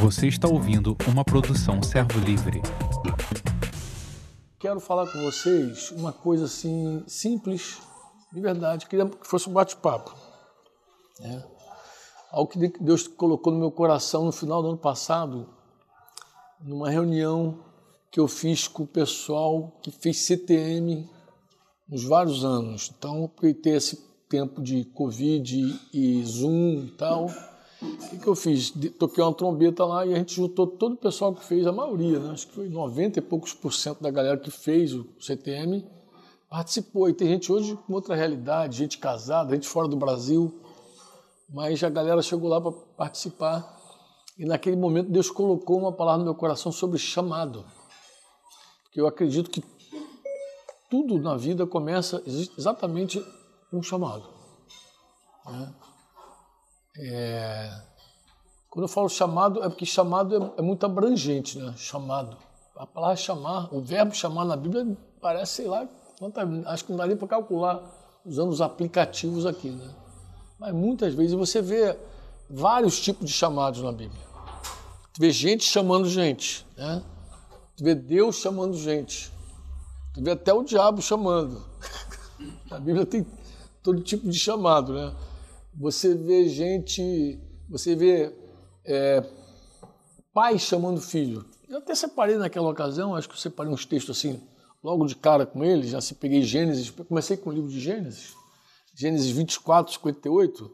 Você está ouvindo uma produção Servo Livre. Quero falar com vocês uma coisa assim simples, de verdade. Queria que fosse um bate-papo. Né? Algo que Deus colocou no meu coração no final do ano passado, numa reunião que eu fiz com o pessoal que fez CTM nos vários anos. Então, aproveitei esse tempo de Covid e Zoom e tal. O que, que eu fiz? Toquei uma trombeta lá e a gente juntou todo o pessoal que fez, a maioria, né? acho que foi 90 e poucos por cento da galera que fez o CTM participou. E tem gente hoje com outra realidade, gente casada, gente fora do Brasil, mas a galera chegou lá para participar. E naquele momento Deus colocou uma palavra no meu coração sobre chamado. Porque eu acredito que tudo na vida começa exatamente um chamado. Né? É... Quando eu falo chamado, é porque chamado é, é, muito abrangente, né? Chamado. A palavra chamar, o verbo chamar na Bíblia parece, sei lá, quanta, acho que não dá nem para calcular usando os aplicativos aqui, né? Mas muitas vezes você vê vários tipos de chamados na Bíblia. Tu vê gente chamando gente, né? Tu vê Deus chamando gente. Tu vê até o diabo chamando. A Bíblia tem todo tipo de chamado, né? Você vê gente, você vê é, pai chamando filho. Eu até separei naquela ocasião, acho que eu separei uns textos assim, logo de cara com ele, já se peguei Gênesis, comecei com o livro de Gênesis, Gênesis 24, 58,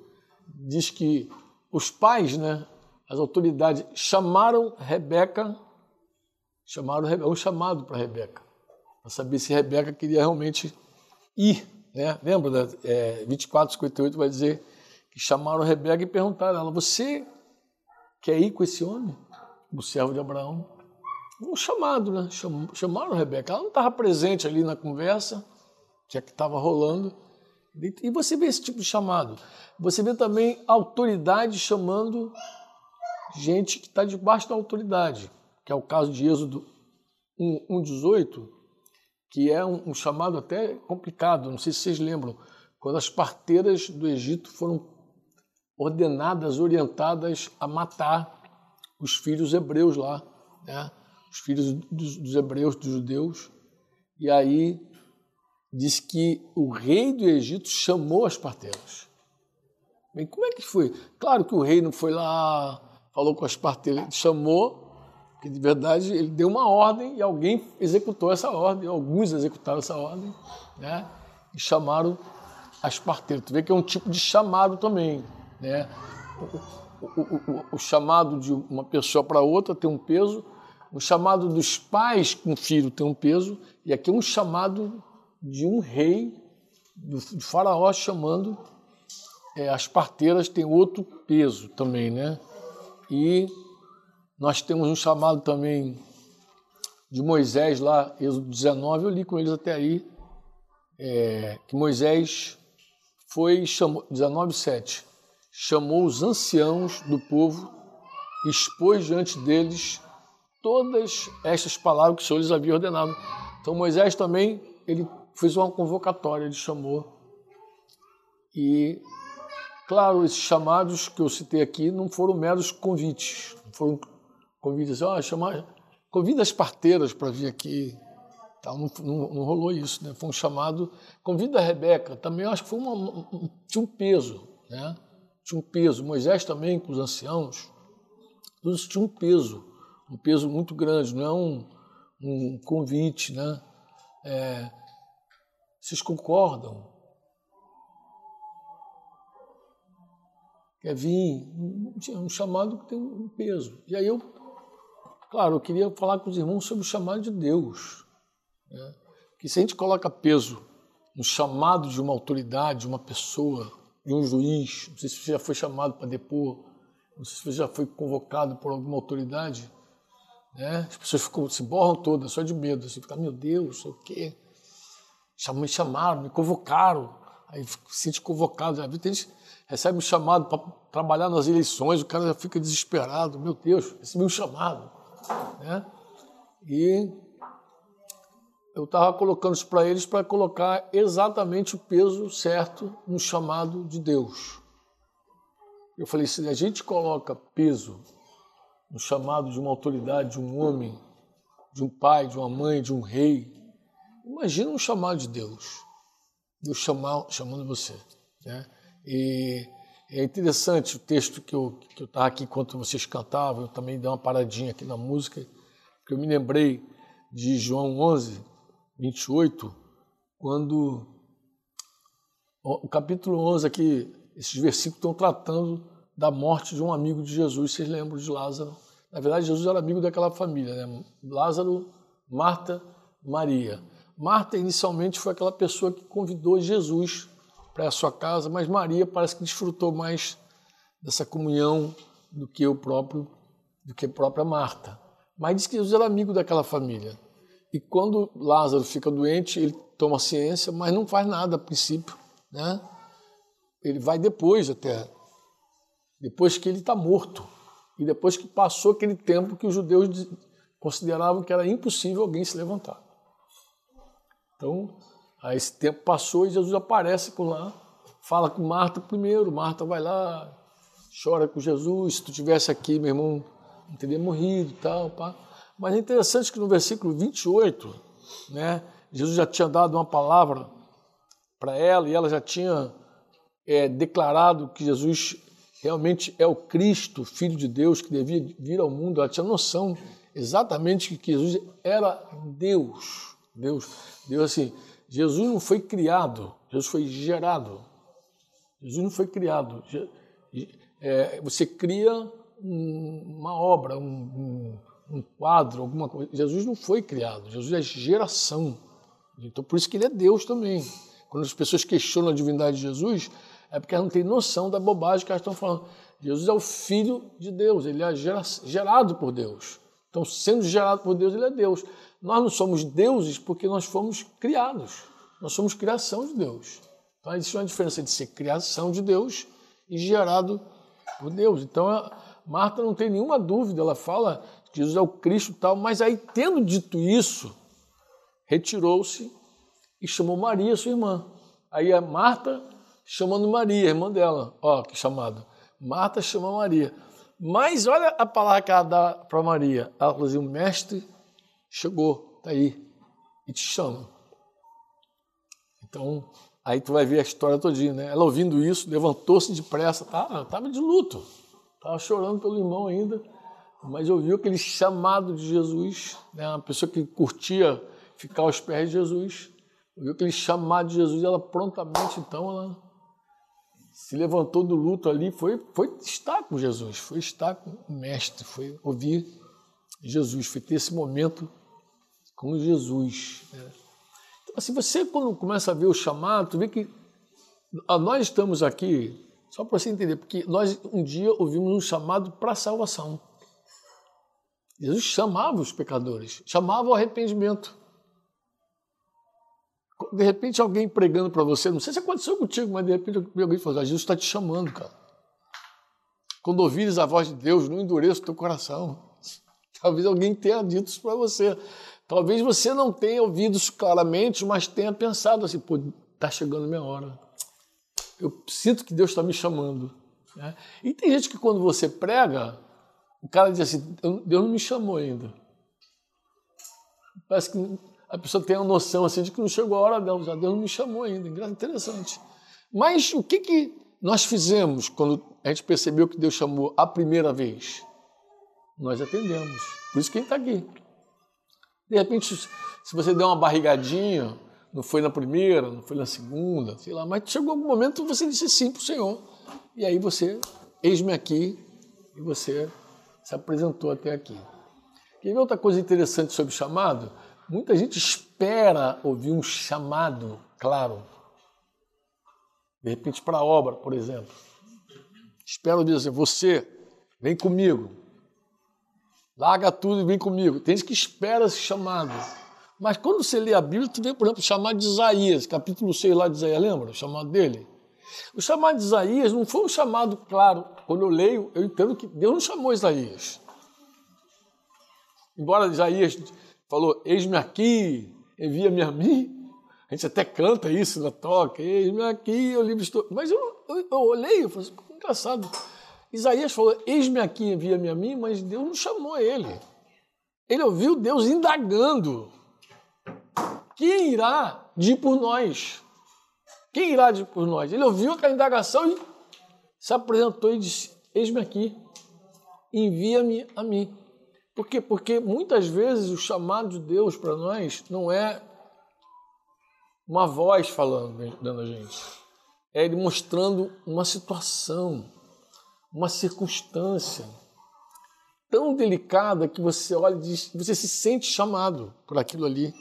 diz que os pais, né, as autoridades, chamaram Rebeca chamaram um chamado para Rebeca, para saber se Rebeca queria realmente ir. Né? Lembra, da, é, 24, 58 vai dizer que chamaram Rebeca e perguntaram a ela: Você quer ir com esse homem, o servo de Abraão? Um chamado, né? Chamaram Rebeca. Ela não estava presente ali na conversa, já que estava rolando. E você vê esse tipo de chamado. Você vê também autoridade chamando gente que está debaixo da autoridade que é o caso de Êxodo 1,18, que é um, um, chamado até complicado, não sei se vocês lembram, quando as parteiras do Egito foram ordenadas, orientadas a matar os filhos hebreus lá, né? os filhos dos, dos hebreus, dos judeus, e aí diz que o rei do Egito chamou as parteiras. Bem, como é que foi? Claro que o rei não foi lá, falou com as parteiras, chamou, porque de verdade ele deu uma ordem e alguém executou essa ordem, alguns executaram essa ordem, né? E chamaram as parteiras. Tu vê que é um tipo de chamado também, né? O, o, o, o chamado de uma pessoa para outra tem um peso, o chamado dos pais com filho tem um peso, e aqui é um chamado de um rei, do, de faraó chamando é, as parteiras tem outro peso também, né? E nós temos um chamado também de Moisés lá, Êxodo 19, eu li com eles até aí, é, que Moisés foi, chamou, 19, 7, chamou os anciãos do povo e expôs diante deles todas estas palavras que o Senhor lhes havia ordenado. Então Moisés também, ele fez uma convocatória, ele chamou. E, claro, esses chamados que eu citei aqui não foram meros convites, não foram convida assim, oh, chama, convida as parteiras para vir aqui. Tal, não, não, não, rolou isso, né? Foi um chamado. Convida a Rebeca, também acho que foi uma, um, tinha um peso, né? Tinha um peso. Moisés também, com os anciãos, tudo isso tinha um peso, um peso muito grande, não é um, um convite, né? É, vocês concordam? Quer vir? Um chamado que tem um peso. E aí eu Claro, eu queria falar com os irmãos sobre o chamado de Deus. Né? Que se a gente coloca peso no chamado de uma autoridade, de uma pessoa, de um juiz, não sei se você já foi chamado para depor, não sei se você já foi convocado por alguma autoridade, né? as pessoas ficam, se borram todas, só de medo, assim, ficam, meu Deus, o quê, me chamaram, me convocaram, aí se sente convocado, às vezes recebe um chamado para trabalhar nas eleições, o cara já fica desesperado, meu Deus, recebi um chamado. Né? E eu estava colocando isso para eles para colocar exatamente o peso certo no chamado de Deus. Eu falei, se a gente coloca peso no chamado de uma autoridade, de um homem, de um pai, de uma mãe, de um rei. Imagina um chamado de Deus. Deus chamar, chamando você. Né? E é interessante o texto que eu que estava aqui enquanto vocês cantavam, eu também dei uma paradinha aqui na música, que eu me lembrei de João 11, 28, quando o capítulo 11 aqui, esses versículos estão tratando da morte de um amigo de Jesus, vocês lembram de Lázaro? Na verdade, Jesus era amigo daquela família, né? Lázaro, Marta, Maria. Marta inicialmente foi aquela pessoa que convidou Jesus para a sua casa, mas Maria parece que desfrutou mais dessa comunhão do que o próprio, do que a própria Marta. Mas diz que Jesus era amigo daquela família. E quando Lázaro fica doente, ele toma ciência, mas não faz nada a princípio, né? Ele vai depois até, depois que ele está morto e depois que passou aquele tempo que os judeus consideravam que era impossível alguém se levantar. Então, Aí esse tempo passou e Jesus aparece por lá, fala com Marta primeiro, Marta vai lá, chora com Jesus, se tu tivesse aqui, meu irmão, não teria morrido e tal, pá. Mas é interessante que no versículo 28, né, Jesus já tinha dado uma palavra para ela e ela já tinha é, declarado que Jesus realmente é o Cristo, Filho de Deus, que devia vir ao mundo. Ela tinha noção exatamente que Jesus era Deus. Deus, Deus assim, Jesus não foi criado, Jesus foi gerado. Jesus não foi criado. É, você cria uma obra, um, um, quadro, alguma coisa. Jesus não foi criado, Jesus é geração. Então, por isso que ele é Deus também. Quando as pessoas questionam a divindade de Jesus, é porque elas não têm noção da bobagem que elas estão falando. Jesus é o Filho de Deus, ele é gerado por Deus. Então, sendo gerado por Deus, ele é Deus. Nós não somos deuses porque nós fomos criados. Nós somos criação de Deus. Então existe uma diferença de ser criação de Deus e gerado por Deus. Então Marta não tem nenhuma dúvida, ela fala Jesus é o Cristo tal, mas aí tendo dito isso, retirou-se e chamou Maria, sua irmã. Aí a Marta chamando Maria, irmã dela, ó, que chamado. Marta chama Maria. Mas olha a palavra que ela dá para Maria. Ela fala assim: o mestre chegou, está aí, e te chama. Então, aí tu vai ver a história todinha, né? Ela ouvindo isso, levantou-se depressa? Estava de luto, estava chorando pelo irmão ainda, mas ouviu aquele chamado de Jesus, né? Uma pessoa que curtia ficar aos pés de Jesus, ouviu aquele chamado de Jesus, ela prontamente, então, ela se levantou do luto ali, foi, foi estar com Jesus, foi estar com o Mestre, foi ouvir Jesus, foi ter esse momento com Jesus. Né? Então, assim, você quando começa a ver o chamado, tu vê que nós estamos aqui, só para você entender, porque nós um dia ouvimos um chamado para salvação. Jesus chamava os pecadores, chamava o arrependimento. De repente alguém pregando para você, não sei se aconteceu contigo, mas de repente alguém falou, ah, Jesus está te chamando, cara. Quando ouvires a voz de Deus, não endureça o teu coração. Talvez alguém tenha dito isso para você. Talvez você não tenha ouvido isso claramente, mas tenha pensado assim, pô, está chegando a minha hora. Eu sinto que Deus está me chamando. Né? E tem gente que quando você prega, o cara diz assim, Deus não me chamou ainda. Parece que a pessoa tem a noção assim de que não chegou a hora dela, Deus não me chamou ainda. Interessante. Mas o que, que nós fizemos quando a gente percebeu que Deus chamou a primeira vez? nós atendemos. Por isso que ele está aqui. De repente, se você der uma barrigadinha, não foi na primeira, não foi na segunda, sei lá, mas chegou algum momento você disse sim para o Senhor. E aí você, eis-me aqui, e você se apresentou até aqui. Quer ver outra coisa interessante sobre chamado? Muita gente espera ouvir um chamado claro. De repente, para a obra, por exemplo. Espera ouvir assim, você, vem comigo. Larga tudo e vem comigo. Tem gente que espera esse chamado. Mas quando você lê a Bíblia, tu vê, por exemplo, o chamado de Isaías, capítulo 6 lá de Isaías, lembra? O chamado dele. O chamado de Isaías não foi um chamado claro. Quando eu leio, eu entendo que Deus não chamou Isaías. Embora Isaías falou, eis-me aqui, envia-me a mim. A gente até canta isso na toca, eis-me aqui, eu livre estou. Mas eu, eu, eu olhei e falei assim, engraçado. Isaías falou: Eis-me aqui, envia-me a mim, mas Deus não chamou ele. Ele ouviu Deus indagando: Quem irá de por nós? Quem irá por nós? Ele ouviu aquela indagação e se apresentou e disse: Eis-me aqui, envia-me a mim. Por quê? Porque muitas vezes o chamado de Deus para nós não é uma voz falando dentro da gente, é Ele mostrando uma situação, uma circunstância tão delicada que você olha e diz, você se sente chamado por aquilo ali.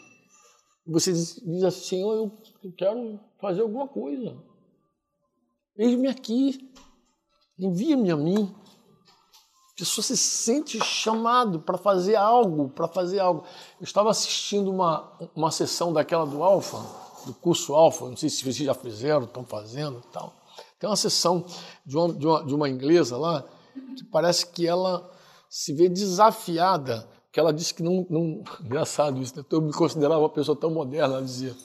Você diz assim, Senhor, eu quero fazer alguma coisa. Eis-me aqui, envia-me a mim. A pessoa se sente chamado para fazer algo, para fazer algo. Eu estava assistindo uma, uma sessão daquela do Alfa, do curso Alfa, não sei se vocês já fizeram, estão fazendo e tal. Tem uma sessão de uma, de uma, de uma inglesa lá que parece que ela se vê desafiada, que ela disse que não. não engraçado isso, né? eu me considerava uma pessoa tão moderna, ela dizia,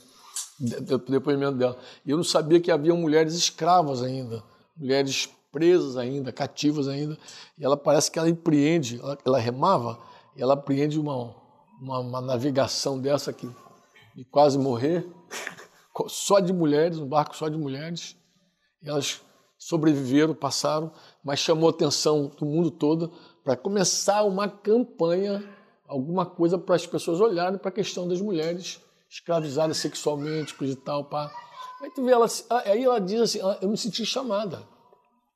depoimento dela. E eu não sabia que havia mulheres escravas ainda, mulheres presas ainda, cativas ainda. E ela parece que ela empreende, ela, ela remava, e ela empreende uma, uma, uma, navegação dessa aqui, de quase morrer, só de mulheres, um barco só de mulheres. E elas sobreviveram, passaram, mas chamou a atenção do mundo todo para começar uma campanha, alguma coisa para as pessoas olharem para a questão das mulheres escravizadas sexualmente, coisa e tal. Pá. Aí, tu vê ela, aí ela diz assim, ah, eu me senti chamada.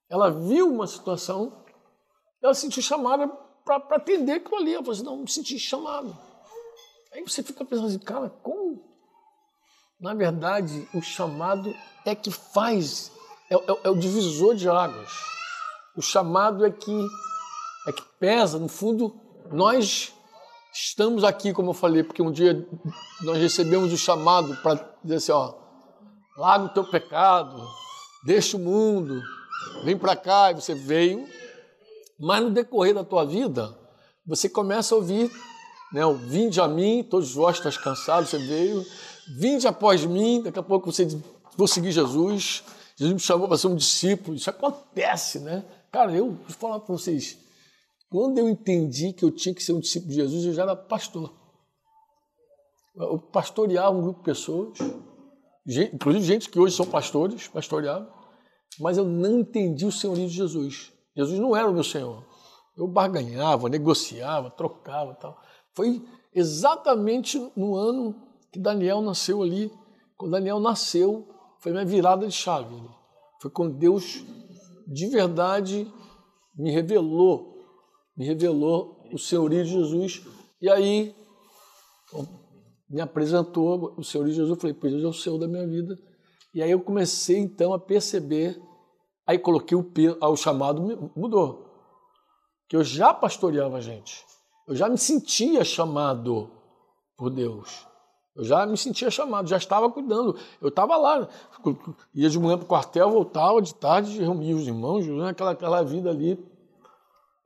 Ela viu uma situação, ela se sentiu chamada para atender aquilo ali. Ela falou assim, não, me senti chamado. Aí você fica pensando assim, cara, como? Na verdade, o chamado é que faz, é, é, é o divisor de águas. O chamado é que, é que pesa, no fundo, nós estamos aqui, como eu falei, porque um dia nós recebemos o chamado para dizer assim, ó, larga o teu pecado, deixa o mundo, vem para cá, e você veio, mas no decorrer da tua vida, você começa a ouvir, né, o vinde a mim, todos vós estás cansados, você veio, vinde após mim, daqui a pouco você diz, vou seguir Jesus, Jesus me chamou para ser um discípulo, isso acontece, né? Cara, eu vou falar para vocês, quando eu entendi que eu tinha que ser um discípulo de Jesus, eu já era pastor. Eu pastoreava um grupo de pessoas, inclusive gente que hoje são pastores, pastoreava mas eu não entendi o senhorio de Jesus. Jesus não era o meu senhor. Eu barganhava, negociava, trocava tal. Foi exatamente no ano que Daniel nasceu ali. Quando Daniel nasceu, foi minha virada de chave. Foi quando Deus, de verdade, me revelou, me revelou o senhorio de Jesus. E aí, me apresentou o senhorio de Jesus. Eu falei, pois Deus é o Senhor da minha vida. E aí eu comecei então a perceber, aí coloquei o, o chamado mudou. Que eu já pastoreava a gente. Eu já me sentia chamado por Deus. Eu já me sentia chamado, já estava cuidando. Eu estava lá, ia de manhã para o quartel, voltava de tarde, reunia os irmãos, né, aquela, aquela vida ali,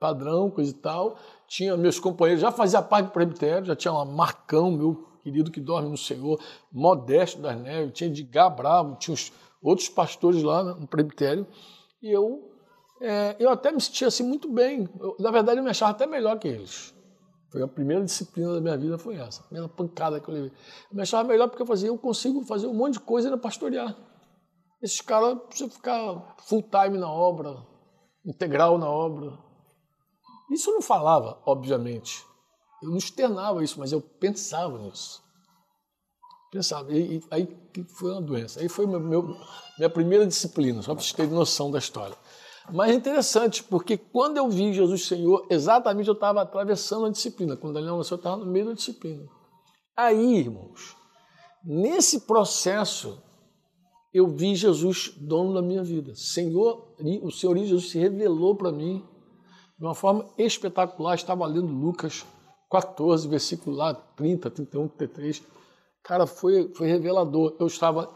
padrão, coisa e tal. Tinha meus companheiros, já fazia parte do presbitério, já tinha lá Marcão, meu querido que dorme no Senhor, Modesto das Neves, tinha Edgar Bravo, tinha os outros pastores lá no presbitério, e eu, é, eu até me sentia assim muito bem. Eu, na verdade, eu me achava até melhor que eles. Foi a primeira disciplina da minha vida foi essa, a primeira pancada que eu levei. Eu me achava melhor porque eu fazia, eu consigo fazer um monte de coisa ainda pastorear. Esses caras precisam ficar full time na obra, integral na obra. Isso eu não falava, obviamente. Eu não externava isso, mas eu pensava nisso. Pensava. E, e aí foi uma doença. Aí foi meu, meu, minha primeira disciplina, só para vocês terem noção da história. Mas é interessante, porque quando eu vi Jesus Senhor, exatamente eu estava atravessando a disciplina. Quando Daniel nasceu, eu estava no meio da disciplina. Aí, irmãos, nesse processo, eu vi Jesus dono da minha vida. Senhor, o Senhor Jesus se revelou para mim de uma forma espetacular. Estava lendo Lucas 14, versículo lá, 30, 31, 33. Cara, foi, foi revelador. Eu estava.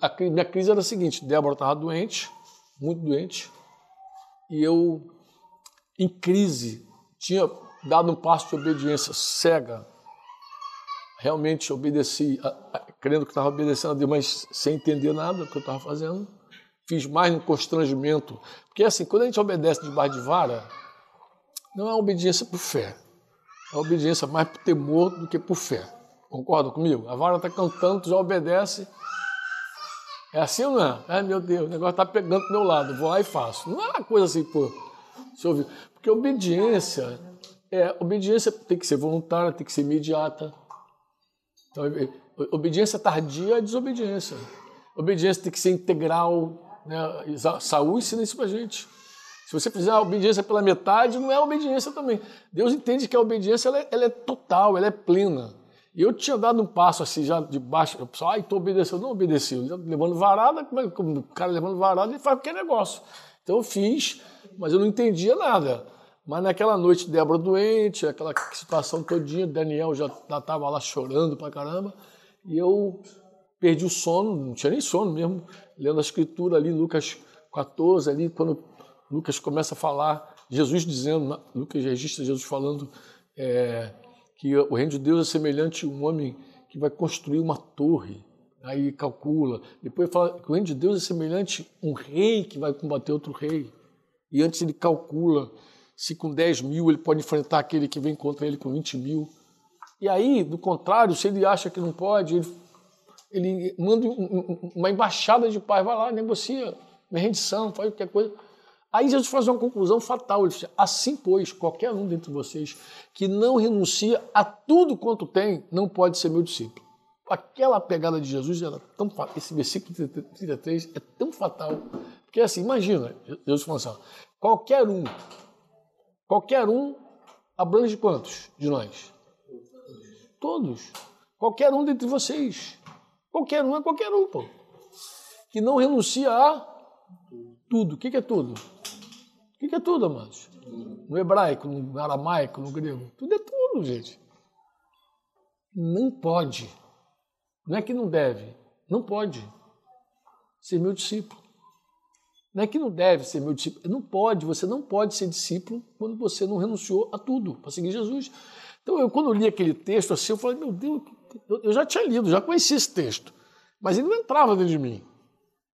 A minha crise era a seguinte: Débora estava doente, muito doente, e eu, em crise, tinha dado um passo de obediência cega. Realmente obedeci, crendo que estava obedecendo a Deus, mas sem entender nada do que eu estava fazendo. fiz mais no constrangimento. Porque assim, quando a gente obedece debaixo de vara, não é obediência por fé. É obediência mais por temor do que por fé. Concorda comigo? A vara está cantando, tu já obedece. É assim ou não é? Ai meu Deus, o negócio está pegando do meu lado, vou lá e faço. Não é uma coisa assim, pô. Porque obediência, é, obediência tem que ser voluntária, tem que ser imediata. Então, obediência tardia é desobediência. Obediência tem que ser integral. Né? Saúl ensina isso pra gente. Se você fizer a obediência pela metade, não é obediência também. Deus entende que a obediência ela é, ela é total, ela é plena. E eu tinha dado um passo assim, já de baixo, o pessoal, ai, estou obedecendo. Não obedeci, levando varada, como é que o cara levando varada, ele faz qualquer negócio. Então eu fiz, mas eu não entendia nada. Mas naquela noite, Débora doente, aquela situação todinha, Daniel já estava lá chorando pra caramba, e eu perdi o sono, não tinha nem sono mesmo, lendo a escritura ali, Lucas 14, ali, quando Lucas começa a falar, Jesus dizendo, Lucas registra Jesus falando é, que o reino de Deus é semelhante a um homem que vai construir uma torre, aí calcula, depois fala que o reino de Deus é semelhante a um rei que vai combater outro rei, e antes ele calcula se com 10 mil ele pode enfrentar aquele que vem contra ele com 20 mil. E aí, do contrário, se ele acha que não pode, ele, ele manda uma embaixada de paz, vai lá, negocia, minha rendição, faz qualquer coisa. Aí Jesus faz uma conclusão fatal. Ele diz, assim, pois, qualquer um dentre vocês que não renuncia a tudo quanto tem, não pode ser meu discípulo. Aquela pegada de Jesus era tão esse versículo 33 é tão fatal. Porque assim, imagina, Jesus falando assim, qualquer um Qualquer um abrange quantos de nós? Todos. Qualquer um dentre vocês. Qualquer um é qualquer um, pô. Que não renuncia a tudo. O que é tudo? O que é tudo, amados? No hebraico, no aramaico, no grego. Tudo é tudo, gente. Não pode. Não é que não deve. Não pode ser meu discípulo. Não é que não deve ser meu discípulo, não pode, você não pode ser discípulo quando você não renunciou a tudo para seguir Jesus. Então, eu, quando eu li aquele texto assim, eu falei, meu Deus, eu já tinha lido, já conhecia esse texto, mas ele não entrava dentro de mim.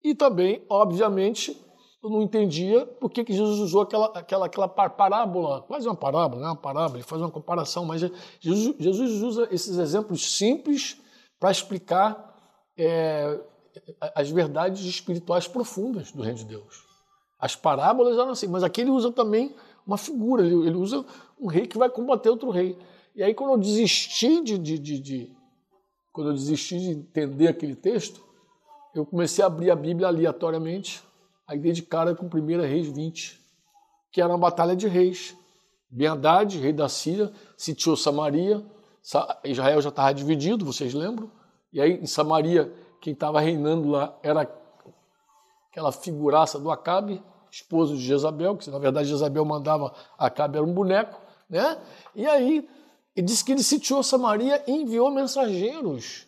E também, obviamente, eu não entendia por que, Jesus usou aquela, aquela, aquela parábola, quase uma parábola, não é uma parábola, ele faz uma comparação, mas Jesus, Jesus usa esses exemplos simples para explicar é, as verdades espirituais profundas do reino de Deus. As parábolas eram assim, mas aqui ele usa também uma figura, ele, ele usa um rei que vai combater outro rei. E aí quando eu desisti de, de, de, de quando eu desisti de entender aquele texto, eu comecei a abrir a Bíblia aleatoriamente, aí dei de cara com 1 Reis 20, que era uma batalha de reis. ben Haddad, rei da Síria, sitiou Samaria, Israel já estava dividido, vocês lembram? E aí em Samaria quem estava reinando lá era aquela figuraça do Acabe, esposo de Jezabel, que na verdade Jezabel mandava Acabe era um boneco, né? E aí ele disse que ele sitiou Samaria e enviou mensageiros.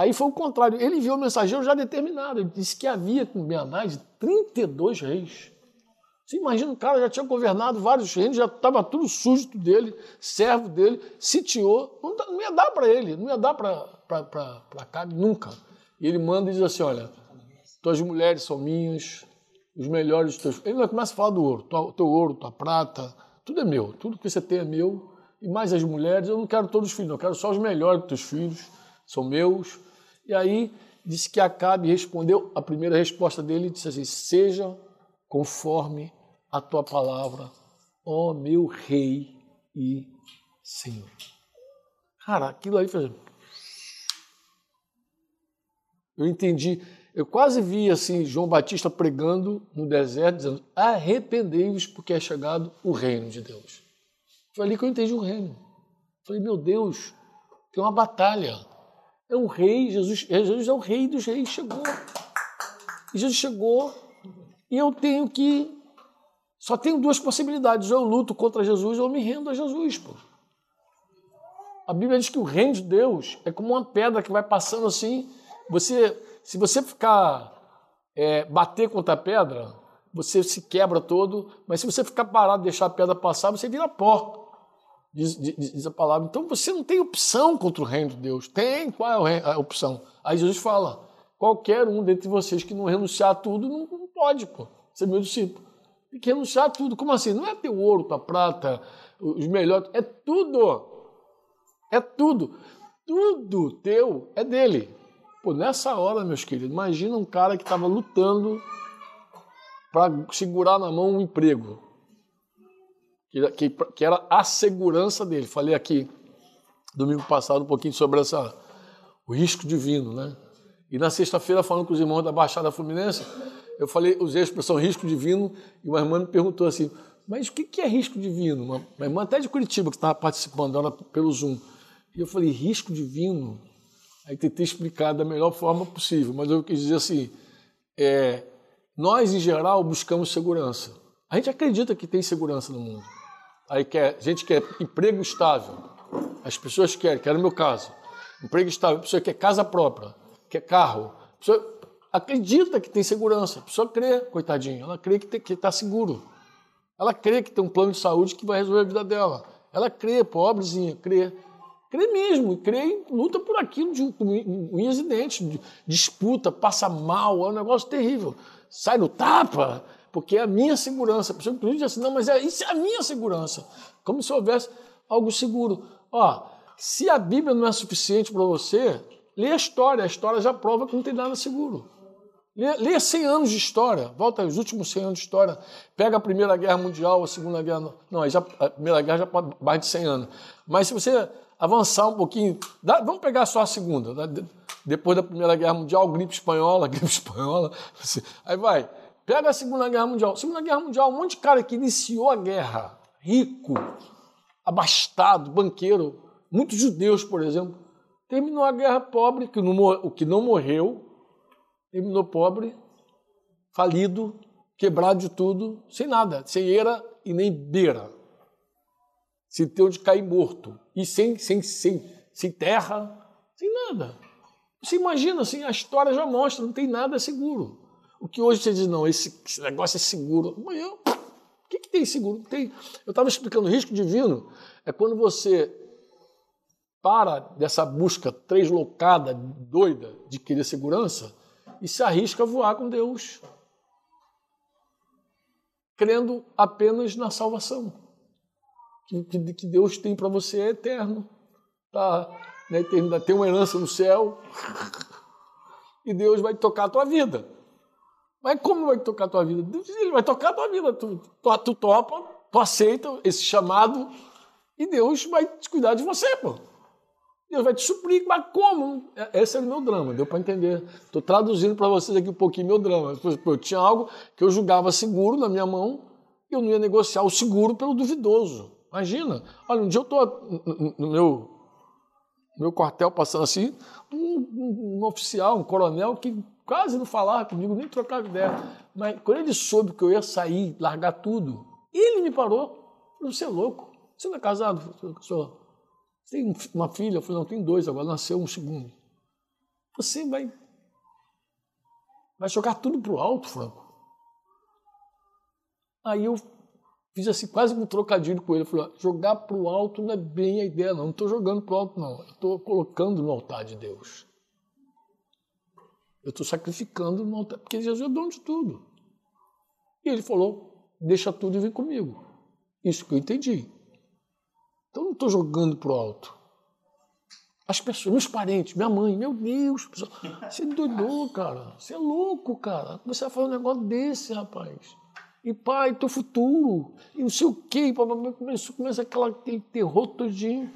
Aí foi o contrário, ele enviou mensageiros já determinado. Ele disse que havia com Benadad 32 reis. Você imagina, o cara já tinha governado vários reinos, já estava tudo súdito dele, servo dele, sitiou. Não, não ia dar para ele, não ia dar para Acabe nunca. E ele manda e diz assim: Olha, tuas mulheres são minhas, os melhores teus. Ele começa a falar do ouro: o teu ouro, tua prata, tudo é meu, tudo que você tem é meu. E mais as mulheres, eu não quero todos os filhos, eu quero só os melhores dos teus filhos, são meus. E aí disse que Acabe respondeu, a primeira resposta dele disse assim: Seja conforme a tua palavra, ó meu rei e Senhor. Cara, aquilo aí fez eu entendi, eu quase vi assim João Batista pregando no deserto, dizendo: arrependei-vos porque é chegado o reino de Deus. Foi ali que eu entendi o reino. Falei, meu Deus, tem uma batalha. É um rei, Jesus, Jesus é o rei dos reis, chegou. E Jesus chegou e eu tenho que. Só tenho duas possibilidades: ou eu luto contra Jesus ou eu me rendo a Jesus. Pô. A Bíblia diz que o reino de Deus é como uma pedra que vai passando assim você, se você ficar é, bater contra a pedra, você se quebra todo, mas se você ficar parado, deixar a pedra passar, você vira pó. Diz, diz, diz, a palavra. Então você não tem opção contra o reino de Deus. Tem, qual é a opção? Aí Jesus fala: qualquer um dentre vocês que não renunciar a tudo não, não pode, pô, ser meu discípulo. Tem que renunciar a tudo. Como assim? Não é teu ouro, tua prata, os melhores. É tudo. É tudo. Tudo teu é dele. Pô, nessa hora, meus queridos, imagina um cara que estava lutando para segurar na mão um emprego, que, que, que, era a segurança dele. Falei aqui domingo passado um pouquinho sobre essa, o risco divino, né? E na sexta-feira, falando com os irmãos da Baixada Fluminense, eu falei, usei a expressão risco divino, e uma irmã me perguntou assim, mas o que é risco divino? Uma, uma irmã até de Curitiba, que estava participando ela pelo Zoom. E eu falei, risco divino? Aí tentei explicar da melhor forma possível, mas eu quis dizer assim, é, nós, em geral, buscamos segurança. A gente acredita que tem segurança no mundo. Aí quer, gente quer emprego estável. As pessoas querem, que era o meu caso. Emprego estável, a pessoa quer casa própria, quer carro. A pessoa acredita que tem segurança. A pessoa crê, coitadinha, ela crê que está seguro. Ela crê que tem um plano de saúde que vai resolver a vida dela. Ela crê, pobrezinha, crê. Crê mesmo, crê luta por aquilo de unhas e dentes, disputa, passa mal, é um negócio terrível. Sai no tapa, porque é a minha segurança. A pessoa diz assim, não, mas é, isso é a minha segurança. Como se houvesse algo seguro. Ó, se a Bíblia não é suficiente para você, lê a história. A história já prova que não tem nada seguro. Leia 100 anos de história, volta aos últimos 100 anos de história, pega a Primeira Guerra Mundial, a Segunda Guerra. Não, já, a Primeira Guerra já mais de 100 anos. Mas se você avançar um pouquinho, dá, vamos pegar só a Segunda. Né? Depois da Primeira Guerra Mundial, gripe espanhola, gripe espanhola. Aí vai, pega a Segunda Guerra Mundial. Segunda Guerra Mundial, um monte de cara que iniciou a guerra, rico, abastado, banqueiro, muitos judeus, por exemplo, terminou a guerra pobre, que não, o que não morreu terminou pobre, falido, quebrado de tudo, sem nada, sem eira e nem beira, sem ter onde cair morto, e sem, sem, sem, sem terra, sem nada. Você imagina assim, a história já mostra, não tem nada seguro. O que hoje você diz, não, esse, esse negócio é seguro. Amanhã, o que, que tem seguro? Tem. Eu estava explicando, o risco divino é quando você para dessa busca translocada, doida, de querer segurança, e se arrisca a voar com Deus, crendo apenas na salvação. Que, que, que Deus tem para você é eterno. Tá, na eternidade, tem uma herança no céu e Deus vai tocar a tua vida. Mas como vai tocar a tua vida? Ele vai tocar a tua vida. Tu, tu, tu topa, tu aceita esse chamado e Deus vai cuidar de você, pô. Deus vai te suprir, mas como? É, esse é o meu drama, deu para entender. Estou traduzindo para vocês aqui um pouquinho meu drama. Eu tinha algo que eu julgava seguro na minha mão e eu não ia negociar o seguro pelo duvidoso. Imagina. Olha, um dia eu estou no meu, meu quartel passando assim, um, um, um, oficial, um coronel que quase não falava comigo, nem trocava ideia. Mas quando ele soube que eu ia sair, largar tudo, ele me parou. Você é louco? Você não é casado, senhor? tem uma filha? Eu falei, não, tem dois, agora nasceu um segundo. Você vai, vai jogar tudo pro alto, Franco. Aí eu fiz assim, quase um trocadilho com ele. Falei, jogar pro alto não é bem a ideia, não. Não estou jogando pro alto, não. Estou colocando no altar de Deus. Eu estou sacrificando no altar, porque Jesus é dono de tudo. E ele falou, deixa tudo e vem comigo. Isso que eu entendi. Então não estou jogando para o alto. As pessoas, meus parentes, minha mãe, meu Deus, você doidou, cara. Você é louco, cara. Você vai fazer um negócio desse, rapaz. E pai, teu futuro, e não sei o quê, começa, começa aquela, aquele terror todinho.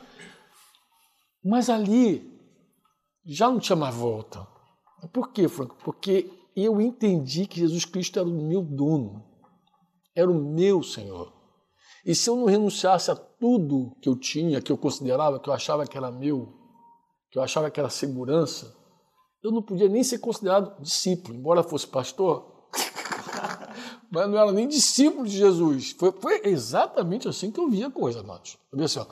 Mas ali já não tinha mais volta. Por quê, Franco? Porque eu entendi que Jesus Cristo era o meu dono, era o meu Senhor. E se eu não renunciasse a tudo que eu tinha, que eu considerava, que eu achava que era meu, que eu achava que era segurança, eu não podia nem ser considerado discípulo, embora fosse pastor. mas não era nem discípulo de Jesus. Foi, foi exatamente assim que eu via a coisa, Nath. Eu via assim, ó,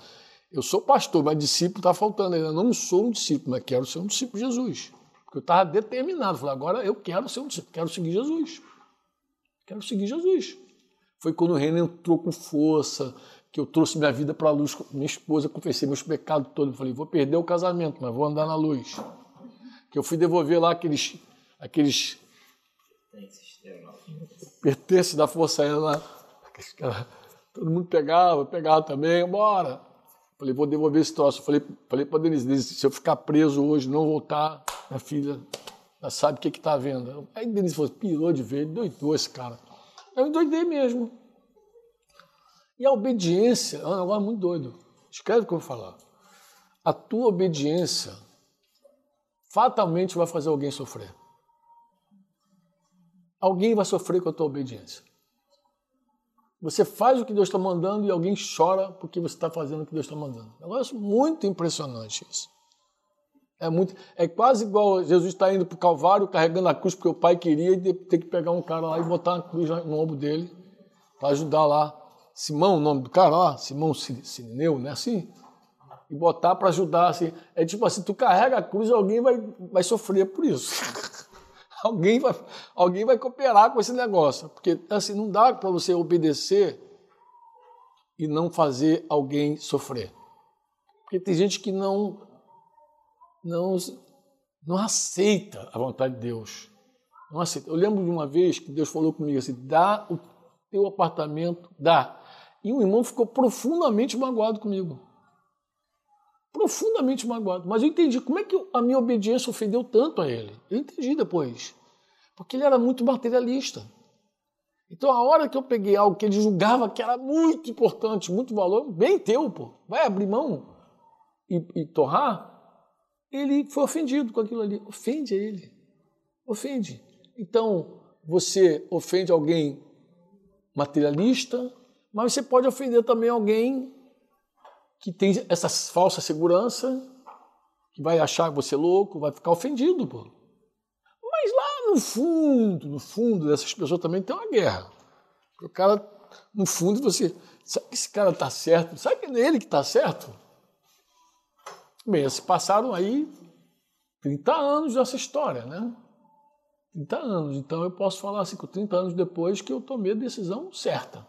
eu sou pastor, mas discípulo está faltando ainda. Não sou um discípulo, mas quero ser um discípulo de Jesus. Porque eu estava determinado. Falei, agora eu quero ser um discípulo, quero seguir Jesus. Quero seguir Jesus. Foi quando o reino entrou com força, que eu trouxe minha vida para a luz. Minha esposa, confessei meus pecados todos. Falei, vou perder o casamento, mas vou andar na luz. Que eu fui devolver lá aqueles aqueles pertences da Força Aérea lá. Todo mundo pegava, pegava também, bora. Falei, vou devolver esse troço. Falei, falei para Denise, Denise, se eu ficar preso hoje, não voltar, minha filha já sabe o que está vendo. Aí Denise falou, pirou de ver, doidou esse cara. Eu endoidei mesmo. E a obediência é um negócio muito doido. Escreve o que eu vou falar. A tua obediência fatalmente vai fazer alguém sofrer. Alguém vai sofrer com a tua obediência. Você faz o que Deus está mandando e alguém chora porque você está fazendo o que Deus está mandando. É um negócio muito impressionante isso. É, muito, é quase igual Jesus está indo para o Calvário carregando a cruz porque o pai queria e ter que pegar um cara lá e botar uma cruz no ombro dele para ajudar lá Simão, o nome do cara lá, Simão Sirineu, né? Assim, e botar para ajudar, assim. É tipo assim, tu carrega a cruz alguém vai, vai sofrer por isso. alguém, vai, alguém vai cooperar com esse negócio. Porque, assim, não dá para você obedecer e não fazer alguém sofrer. Porque tem gente que não, não, não aceita a vontade de Deus. Não aceita. Eu lembro de uma vez que Deus falou comigo assim, dá o teu apartamento, dá. E um irmão ficou profundamente magoado comigo. Profundamente magoado. Mas eu entendi como é que a minha obediência ofendeu tanto a ele. Eu entendi depois. Porque ele era muito materialista. Então, a hora que eu peguei algo que ele julgava que era muito importante, muito valor, bem teu, pô, vai abrir mão e, e torrar, ele foi ofendido com aquilo ali. Ofende ele. Ofende. Então, você ofende alguém materialista, mas você pode ofender também alguém que tem essa falsa segurança, que vai achar você louco, vai ficar ofendido, pô. Mas lá no fundo, no fundo dessas pessoas também tem uma guerra. O cara, no fundo, você. Sabe que esse cara está certo? Sabe que é ele que está certo? Bem, se passaram aí 30 anos dessa história, né? 30 anos. Então eu posso falar assim, com 30 anos depois, que eu tomei a decisão certa.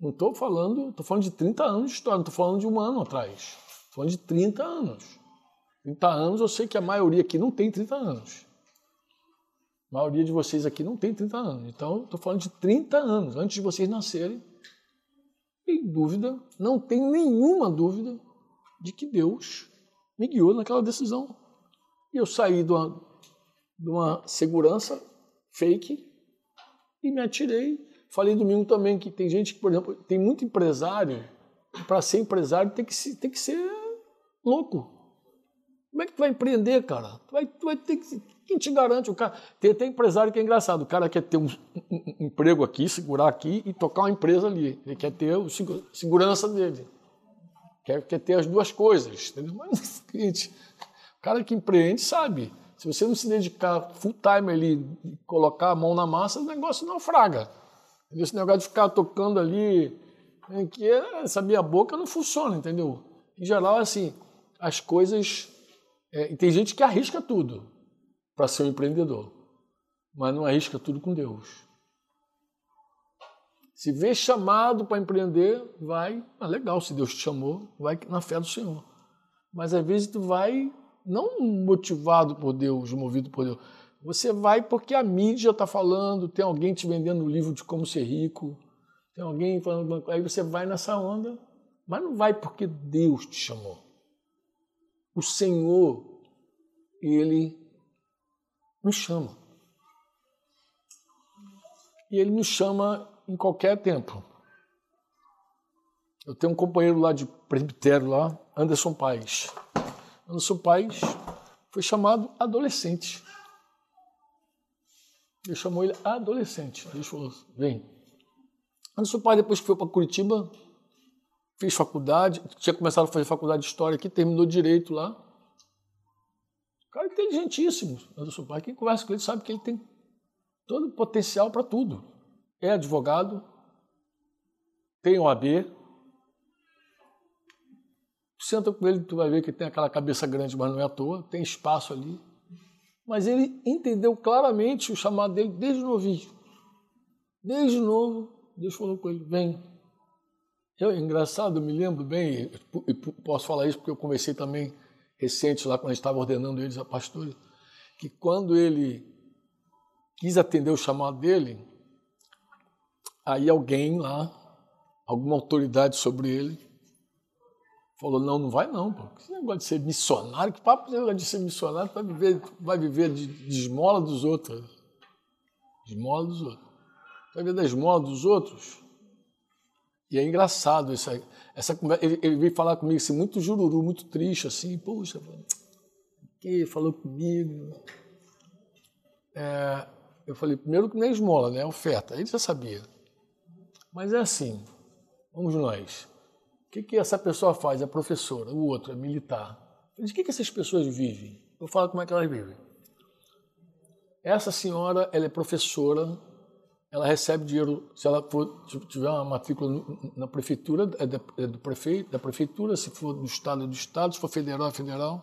Não estou falando, estou falando de 30 anos de história, não estou falando de um ano atrás. Estou falando de 30 anos. 30 anos, eu sei que a maioria aqui não tem 30 anos. A maioria de vocês aqui não tem 30 anos. Então, estou falando de 30 anos, antes de vocês nascerem. Em dúvida, não tem nenhuma dúvida de que Deus me guiou naquela decisão. E eu saí de uma, de uma segurança fake e me atirei Falei domingo também que tem gente que, por exemplo, tem muito empresário, para ser empresário tem que, tem que ser louco. Como é que tu vai empreender, cara? Tu vai, tu vai ter que. Quem te garante? O cara, tem até empresário que é engraçado. O cara quer ter um, um, um emprego aqui, segurar aqui e tocar uma empresa ali. Ele quer ter o segurança dele. Quer, quer ter as duas coisas. Entendeu? Mas, gente, o cara que empreende sabe. Se você não se dedicar full time ali colocar a mão na massa, o negócio naufraga. Esse negócio de ficar tocando ali, né, que essa minha boca não funciona, entendeu? Em geral, assim, as coisas. É, e tem gente que arrisca tudo para ser um empreendedor, mas não arrisca tudo com Deus. Se vê chamado para empreender, vai, ah, legal, se Deus te chamou, vai na fé do Senhor. Mas às vezes tu vai não motivado por Deus, movido por Deus, você vai porque a mídia está falando, tem alguém te vendendo um livro de como ser rico, tem alguém falando. Aí você vai nessa onda, mas não vai porque Deus te chamou. O Senhor, Ele nos chama. E Ele nos chama em qualquer tempo. Eu tenho um companheiro lá de presbitério lá, Anderson Paes. Anderson Paes foi chamado adolescente. Ele chamou ele adolescente. Ele falou: vem. Anderson pai, depois que foi para Curitiba, fez faculdade, tinha começado a fazer faculdade de História aqui, terminou Direito lá. Cara inteligentíssimo, Anderson pai. Quem conversa com ele sabe que ele tem todo o potencial para tudo. É advogado, tem OAB. Senta com ele, tu vai ver que tem aquela cabeça grande, mas não é à toa, tem espaço ali mas ele entendeu claramente o chamado dele desde novinho. Desde novo, Deus falou com ele: vem. Eu, engraçado, eu me lembro bem, e posso falar isso porque eu conversei também recente lá, quando a gente estava ordenando eles a pastora, que quando ele quis atender o chamado dele, aí alguém lá, alguma autoridade sobre ele, falou, não, não vai não, pô. Esse negócio de ser missionário, que papo é de ser missionário, vai viver, vai viver de, de esmola dos outros. De esmola dos outros. Vai viver da esmola dos outros? E é engraçado isso aí. Essa, ele, ele veio falar comigo assim, muito jururu, muito triste, assim, poxa, que falou comigo. É, eu falei, primeiro que nem esmola, né? Oferta. Ele já sabia. Mas é assim, vamos nós. O que, que essa pessoa faz? É professora, o outro é militar. De que, que essas pessoas vivem? Eu falo como é que elas vivem. Essa senhora, ela é professora ela recebe dinheiro, se ela for, tiver uma matrícula na prefeitura, é, é do prefeito, da prefeitura, se for do estado, é do estado, se for federal, é federal.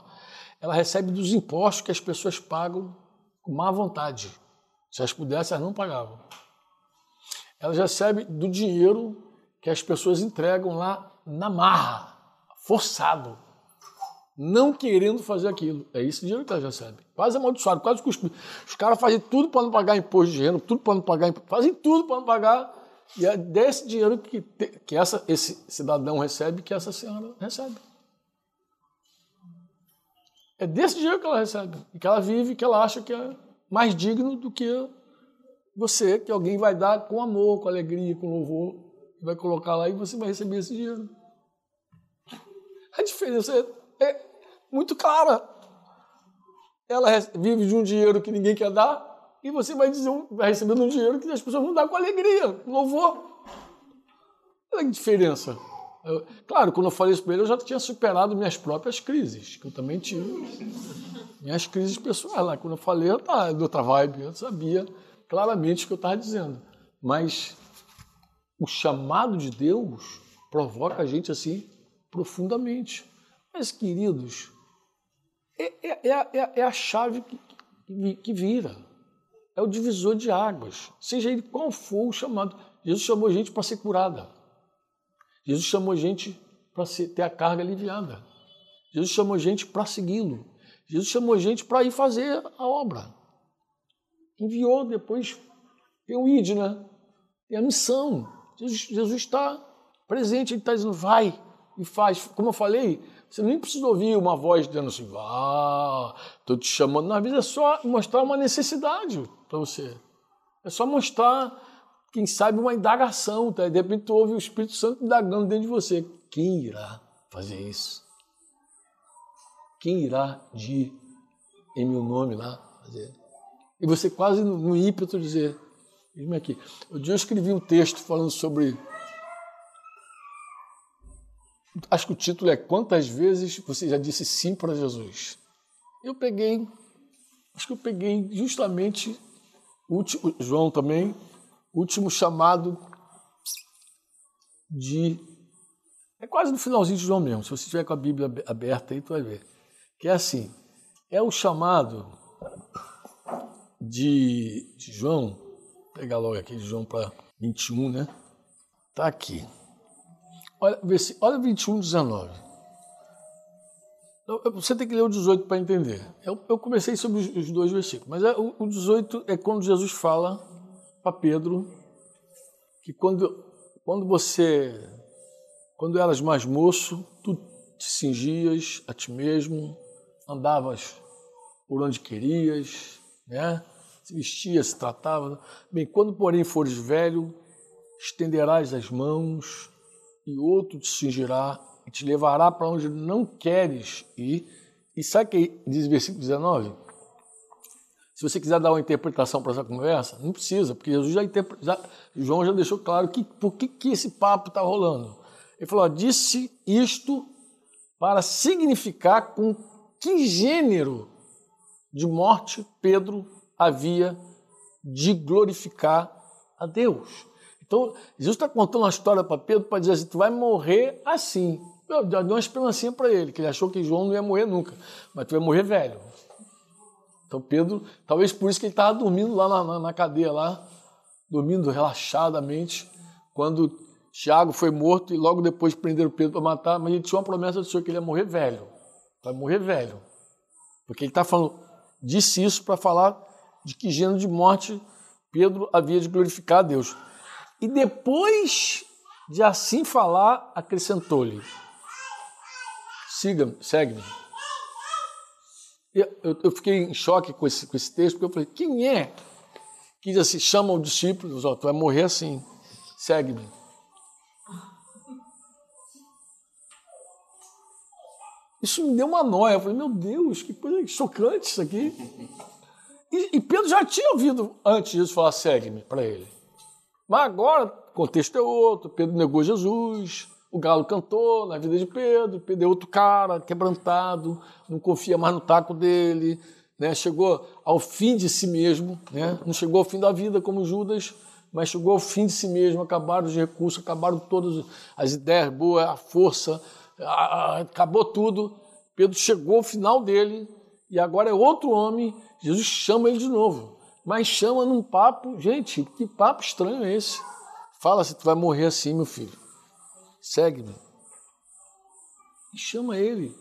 Ela recebe dos impostos que as pessoas pagam com má vontade. Se elas pudessem, elas não pagavam. Ela recebe do dinheiro que as pessoas entregam lá na marra, forçado não querendo fazer aquilo. É esse dinheiro que ela recebe. Quase amaldiçoado, quase cuspido. Os caras fazem tudo para não pagar imposto de renda, tudo para não pagar fazem tudo para não pagar. E é desse dinheiro que, que essa, esse cidadão recebe que essa senhora recebe. É desse dinheiro que ela recebe, que ela vive, que ela acha que é mais digno do que você, que alguém vai dar com amor, com alegria, com louvor, vai colocar lá e você vai receber esse dinheiro. A diferença é, é muito clara. Ela vive de um dinheiro que ninguém quer dar e você vai, dizer, vai recebendo um dinheiro que as pessoas vão dar com alegria, com louvor. Olha que diferença. Eu, claro, quando eu falei isso para ele, eu já tinha superado minhas próprias crises, que eu também tive. Minhas crises pessoais lá. Quando eu falei, eu estava de outra vibe, eu sabia claramente o que eu estava dizendo. Mas o chamado de Deus provoca a gente assim profundamente. Mas, queridos, é, é, é, é a chave que, que, que vira. É o divisor de águas. Seja ele qual for o chamado. Jesus chamou gente para ser curada. Jesus chamou gente para ter a carga aliviada. Jesus chamou gente para segui-lo. Jesus chamou gente para ir fazer a obra. Enviou depois, tem o ID, né? Tem a missão. Jesus, está presente, ele está dizendo, vai e faz. Como eu falei, você nem precisa ouvir uma voz dizendo assim, vá, estou te chamando. Na vida é só mostrar uma necessidade para você. É só mostrar, quem sabe, uma indagação. Tá? De repente ouve o Espírito Santo indagando dentro de você. Quem irá fazer isso? Quem irá de em meu nome lá fazer? E você quase no, ímpeto dizer, me aqui. Um dia eu escrevi um texto falando sobre Acho que o título é Quantas vezes você já disse sim para Jesus? Eu peguei, acho que eu peguei justamente, último, João também, último chamado de. É quase no finalzinho de João mesmo. Se você estiver com a Bíblia aberta aí, tu vai ver. Que é assim: é o chamado de, de João, vou pegar logo aqui de João para 21, né? Tá aqui. Olha, olha 21, 19. Você tem que ler o 18 para entender. Eu, eu, comecei sobre os dois versículos, mas é, o, o 18 é quando Jesus fala para Pedro que quando, quando você, quando eras mais moço, tu te cingias a ti mesmo, andavas por onde querias, né? se vestias, se tratava. Bem, quando porém fores velho, estenderás as mãos e outro te cingirá e te levará para onde não queres ir. E sabe o que diz o versículo 19? Se você quiser dar uma interpretação para essa conversa, não precisa, porque Jesus já, já João já deixou claro que, por que, que esse papo está rolando. Ele falou: ó, disse isto para significar com que gênero de morte Pedro havia de glorificar a Deus. Então, Jesus está contando uma história para Pedro para dizer assim: tu vai morrer assim. Eu dei uma esperancinha para ele, que ele achou que João não ia morrer nunca, mas tu vai morrer velho. Então, Pedro, talvez por isso que ele estava dormindo lá na, na, na cadeia, lá, dormindo relaxadamente, quando Tiago foi morto e logo depois prenderam Pedro para matar, mas ele tinha uma promessa do Senhor que ele ia morrer velho. Vai morrer velho. Porque ele está falando, disse isso para falar de que gênero de morte Pedro havia de glorificar a Deus. E depois de assim falar, acrescentou-lhe: Siga-me, segue-me. Eu, eu, fiquei em choque com esse, com esse texto, porque eu falei: quem é que diz assim, chama o discípulo, tu vai morrer assim, segue-me. Isso me deu uma noia. Eu falei, meu Deus, que coisa chocante isso aqui. E, e Pedro já tinha ouvido antes disso falar, segue-me, para ele. Mas agora, o contexto é outro. Pedro negou Jesus, o galo cantou na vida de Pedro, Pedro é outro cara, quebrantado, não confia mais no taco dele, né? chegou ao fim de si mesmo, né? não chegou ao fim da vida como Judas, mas chegou ao fim de si mesmo, acabaram os recursos, acabaram todas as ideias boas, a força, acabou tudo. Pedro chegou ao final dele e agora é outro homem. Jesus chama ele de novo, mas chama num papo, gente, que papo estranho é esse? Fala se tu vai morrer assim, meu filho. Segue-me. E chama ele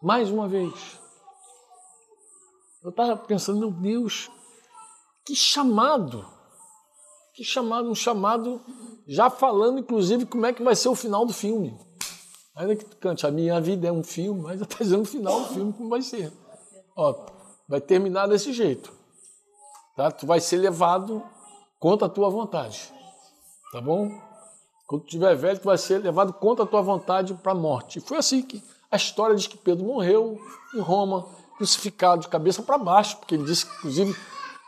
mais uma vez. Eu estava pensando, meu Deus, que chamado! Que chamado, um chamado já falando, inclusive, como é que vai ser o final do filme. Ainda que cante, a minha vida é um filme, mas está dizendo o final do filme como vai ser. Ó, vai terminar desse jeito. Tá? Tu vai ser levado contra a tua vontade. Tá bom? Quando tu estiver velho, tu vai ser levado contra a tua vontade para a morte. E foi assim que a história diz que Pedro morreu em Roma, crucificado de cabeça para baixo, porque ele disse que, inclusive,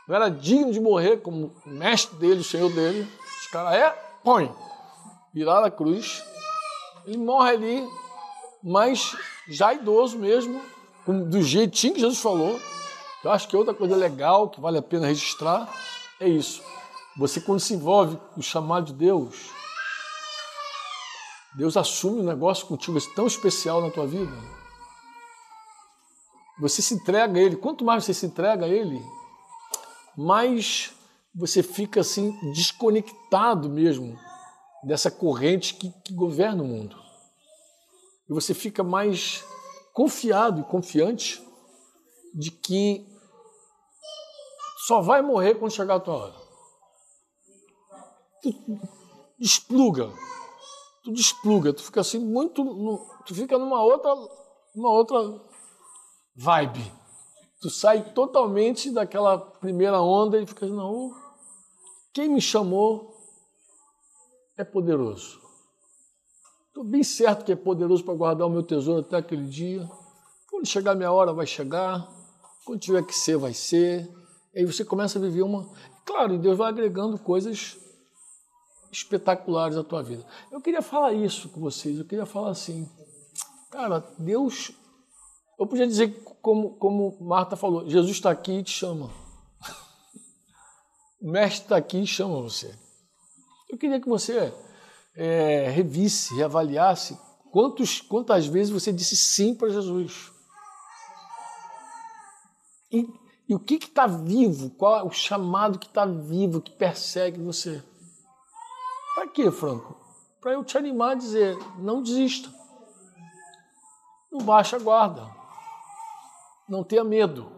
não era digno de morrer como o mestre dele, o senhor dele. Os caras, é, põe. Virar a cruz ele morre ali, mas já idoso mesmo, do jeitinho que Jesus falou. Eu acho que outra coisa legal que vale a pena registrar é isso. Você, quando se envolve com o chamado de Deus, Deus assume um negócio contigo tão especial na tua vida. Você se entrega a Ele. Quanto mais você se entrega a Ele, mais você fica assim desconectado mesmo dessa corrente que, que governa o mundo. E você fica mais confiado e confiante de que só vai morrer quando chegar a tua hora. Tu despluga, tu despluga, tu fica assim muito, tu fica numa outra, uma outra vibe. Tu sai totalmente daquela primeira onda e fica assim, não, quem me chamou é poderoso. Estou bem certo que é poderoso para guardar o meu tesouro até aquele dia. Quando chegar a minha hora, vai chegar. Quando tiver que ser, vai ser. E aí você começa a viver uma. Claro, e Deus vai agregando coisas espetaculares à tua vida. Eu queria falar isso com vocês. Eu queria falar assim, cara, Deus. Eu podia dizer como como Marta falou, Jesus está aqui e te chama. O mestre está aqui e chama você. Eu queria que você é, revisse, reavaliasse quantos, quantas vezes você disse sim para Jesus. E, e o que está vivo? Qual é o chamado que está vivo, que persegue você? Para quê, Franco? Para eu te animar a dizer: não desista. Não baixa a guarda. Não tenha medo.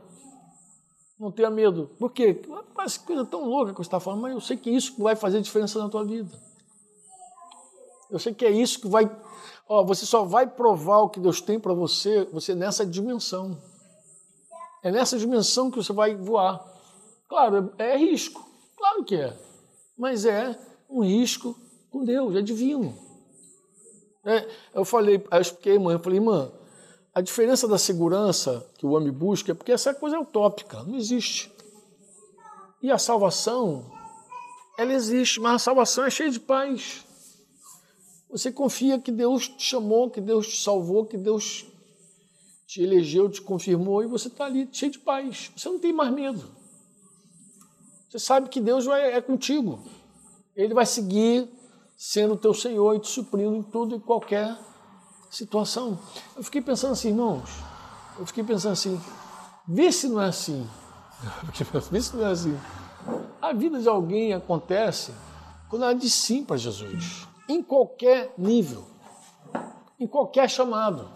Não tenha medo. Por quê? Parece coisa tão louca que você está falando, mas eu sei que isso vai fazer diferença na tua vida. Eu sei que é isso que vai. Ó, você só vai provar o que Deus tem para você, você nessa dimensão. É nessa dimensão que você vai voar. Claro, é risco. Claro que é. Mas é um risco com Deus, é divino. É, eu falei, eu expliquei, mãe, eu falei, irmã, a diferença da segurança que o homem busca é porque essa coisa é utópica, não existe. E a salvação, ela existe, mas a salvação é cheia de paz. Você confia que Deus te chamou, que Deus te salvou, que Deus te elegeu, te confirmou e você está ali cheio de paz. Você não tem mais medo. Você sabe que Deus vai, é contigo. Ele vai seguir sendo teu Senhor e te suprindo em tudo e qualquer situação. Eu fiquei pensando assim, irmãos, eu fiquei pensando assim, vê se não é assim. vê se não é assim. A vida de alguém acontece quando ela diz sim para Jesus em qualquer nível, em qualquer chamado.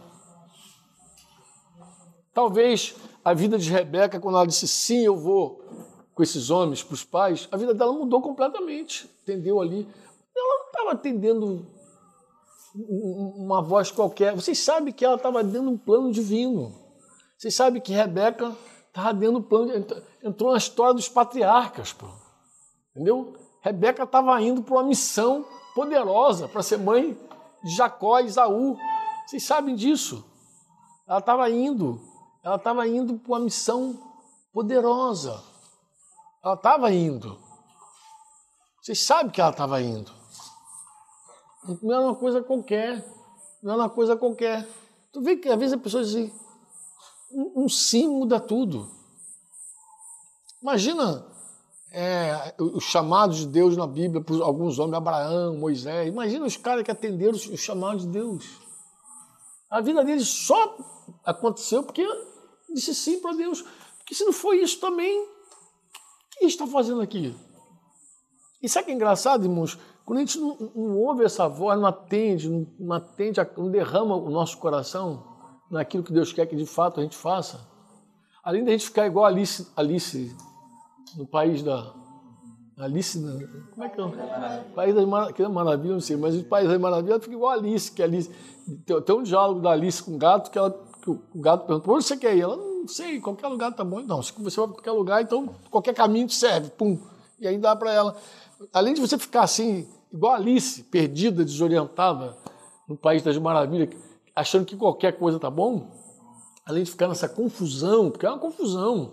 Talvez a vida de Rebeca, quando ela disse sim, eu vou com esses homens para os pais, a vida dela mudou completamente. Entendeu ali? Ela não estava atendendo uma voz qualquer. Vocês sabem que ela estava dando um plano divino. Vocês sabem que Rebeca estava dando um plano. Entrou na história dos patriarcas, pô. Entendeu? Rebeca estava indo para uma missão poderosa para ser mãe de Jacó e Isaú. Vocês sabem disso. Ela estava indo, ela estava indo para uma missão poderosa. Ela estava indo. Vocês sabem que ela estava indo. Não era uma coisa qualquer. Não era uma coisa qualquer. Tu vê que às vezes a pessoa diz assim, um, um sim muda tudo. Imagina é, os chamados de Deus na Bíblia para alguns homens, Abraão, Moisés. Imagina os caras que atenderam os chamados de Deus. A vida deles só aconteceu porque disse sim para Deus. Porque se não foi isso também, o que está fazendo aqui? E sabe que é engraçado, irmãos? Quando a gente não, não ouve essa voz, não atende, não, não atende, não derrama o nosso coração naquilo que Deus quer que de fato a gente faça, além da gente ficar igual Alice, Alice no país da. Alice, como é que é? País das Maravilhas, Maravilha, não sei, mas o País das Maravilhas fica igual a Alice, que Alice. Tem, tem um diálogo da Alice com o gato, que, ela, que o gato pergunta: onde você quer ir? Ela não sei, qualquer lugar tá bom. Não, se você vai para qualquer lugar, então qualquer caminho te serve. Pum. E aí dá para ela. Além de você ficar assim, igual Alice, perdida, desorientada no País das Maravilhas, achando que qualquer coisa tá bom, além de ficar nessa confusão, porque é uma confusão.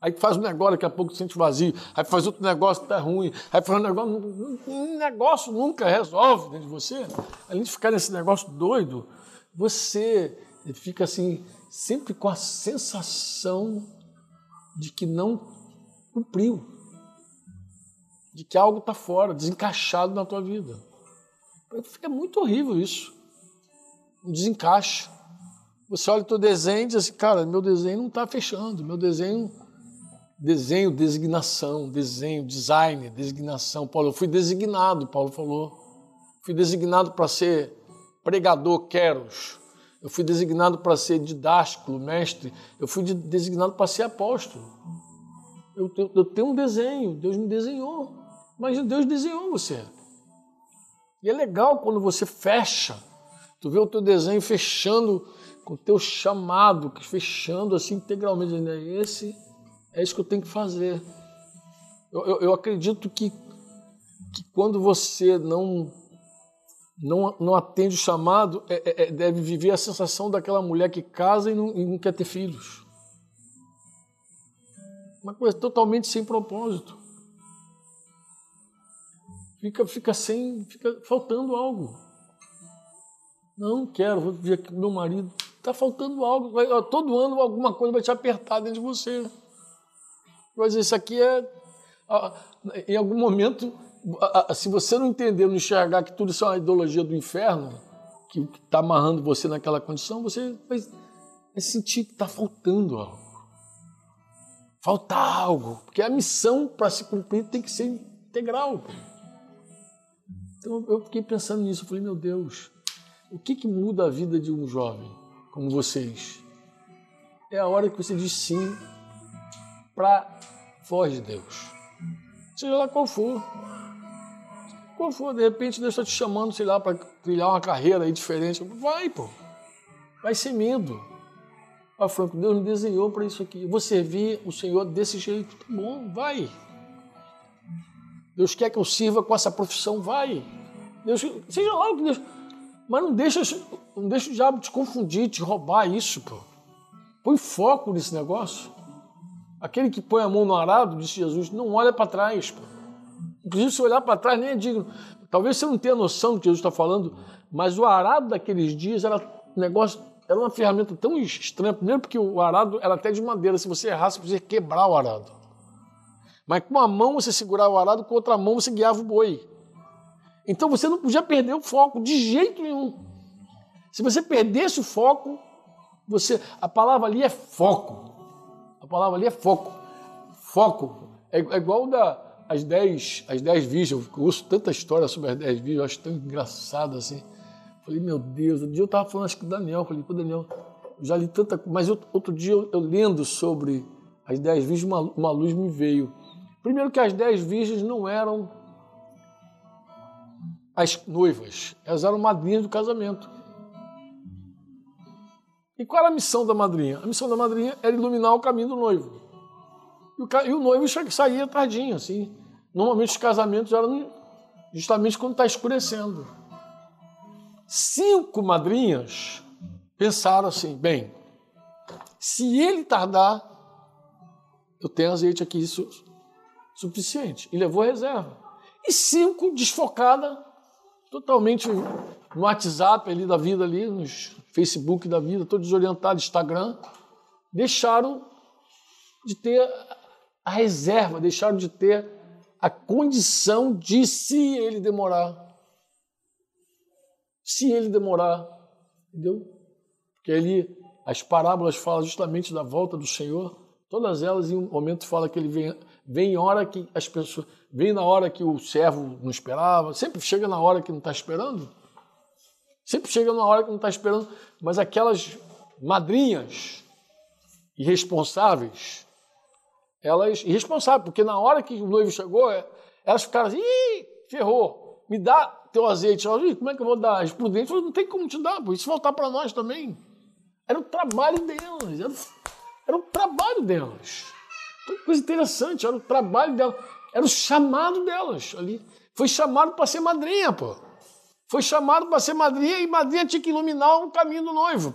Aí faz um negócio, daqui a pouco se sente vazio. Aí faz outro negócio que tá ruim. Aí faz um negócio. Um negócio nunca resolve dentro de você. Além de ficar nesse negócio doido, você fica assim, sempre com a sensação de que não cumpriu. De que algo está fora, desencaixado na tua vida. Fica muito horrível isso. Um desencaixe. Você olha o teu desenho e diz assim, cara, meu desenho não está fechando, meu desenho Desenho, designação, desenho, design, designação. Paulo, eu fui designado, Paulo falou. Fui designado para ser pregador, queros. Eu fui designado para ser didático, mestre. Eu fui designado para ser apóstolo. Eu, eu, eu tenho um desenho, Deus me desenhou. Mas Deus desenhou você. E é legal quando você fecha. Tu vê o teu desenho fechando com o teu chamado, fechando assim integralmente. É esse é isso que eu tenho que fazer. Eu, eu, eu acredito que, que quando você não, não, não atende o chamado, é, é, é, deve viver a sensação daquela mulher que casa e não, e não quer ter filhos. Uma coisa totalmente sem propósito. Fica, fica sem, fica faltando algo. Não quero, vou ver aqui meu marido. Está faltando algo. Vai, todo ano alguma coisa vai te apertar dentro de você. Mas isso aqui é. Em algum momento, se você não entender, não enxergar que tudo isso é uma ideologia do inferno, que está amarrando você naquela condição, você vai, vai sentir que está faltando algo. Falta algo. Porque a missão para se cumprir tem que ser integral. Então eu fiquei pensando nisso. Eu falei, meu Deus, o que, que muda a vida de um jovem como vocês? É a hora que você diz sim para voz de Deus. Seja lá qual for. Qual for, de repente Deus está te chamando, sei lá, para trilhar uma carreira aí diferente. Vai, pô. Vai sem medo. Ah, Franco, Deus me desenhou para isso aqui. Eu vou servir o Senhor desse jeito. Tá bom, vai. Deus quer que eu sirva com essa profissão, vai. Deus, seja lá o que Deus. Mas não deixa, não deixa o diabo te confundir, te roubar isso, pô. Põe foco nesse negócio. Aquele que põe a mão no arado, disse Jesus, não olha para trás. Pô. Inclusive, se olhar para trás, nem é digno. Talvez você não tenha noção do que Jesus está falando, mas o arado daqueles dias era um negócio, era uma ferramenta tão estranha. Primeiro, porque o arado era até de madeira. Se você errasse, você quebrar o arado. Mas com uma mão você segurava o arado, com outra mão você guiava o boi. Então você não podia perder o foco de jeito nenhum. Se você perdesse o foco, você, a palavra ali é foco. A palavra ali é foco. Foco. É, é igual da, as dez, as dez virgens. Eu ouço tanta história sobre as dez virgens, eu acho tão engraçado assim. Falei, meu Deus, um dia eu estava falando, acho que Daniel, falei, pô, Daniel, já li tanta Mas eu, outro dia eu, eu, lendo sobre as dez virgens, uma, uma luz me veio. Primeiro que as dez virgens não eram as noivas, elas eram madrinhas do casamento. E qual era a missão da madrinha? A missão da madrinha era iluminar o caminho do noivo. E o, e o noivo saía tardinho, assim. Normalmente os casamentos eram justamente quando está escurecendo. Cinco madrinhas pensaram assim: bem, se ele tardar, eu tenho azeite aqui su suficiente. E levou a reserva. E cinco desfocada, totalmente no WhatsApp ali da vida ali, nos Facebook da vida, todo desorientado, Instagram, deixaram de ter a reserva, deixaram de ter a condição de se ele demorar. Se ele demorar, entendeu? Porque ali as parábolas falam justamente da volta do Senhor, todas elas em um momento fala que ele vem, vem hora que as pessoas, vem na hora que o servo não esperava, sempre chega na hora que não está esperando. Sempre chega na hora que não está esperando, mas aquelas madrinhas irresponsáveis, elas irresponsáveis, porque na hora que o noivo chegou, é, elas ficaram assim, Ih, ferrou, me dá teu azeite. Elas, como é que eu vou dar? As prudentes não tem como te dar, isso voltar para nós também. Era o trabalho delas, era, era o trabalho delas. Coisa interessante, era o trabalho delas, era o chamado delas ali. Foi chamado para ser madrinha, pô foi chamado para ser madrinha e madrinha tinha que iluminar o caminho do noivo.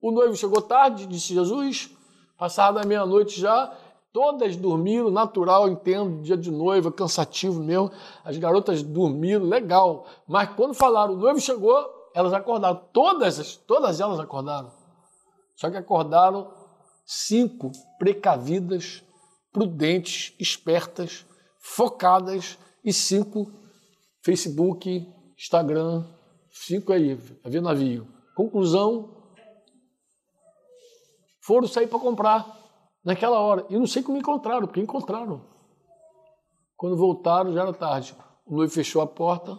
O noivo chegou tarde, disse Jesus, passada a meia-noite já, todas dormiram, natural, entendo, dia de noiva, cansativo mesmo. As garotas dormiram, legal. Mas quando falaram, o noivo chegou, elas acordaram. Todas, todas elas acordaram. Só que acordaram cinco precavidas, prudentes, espertas, focadas e cinco Facebook, Instagram, fico aí, a ver navio. Conclusão, foram sair para comprar naquela hora. E não sei como encontraram, porque encontraram. Quando voltaram, já era tarde. O noivo fechou a porta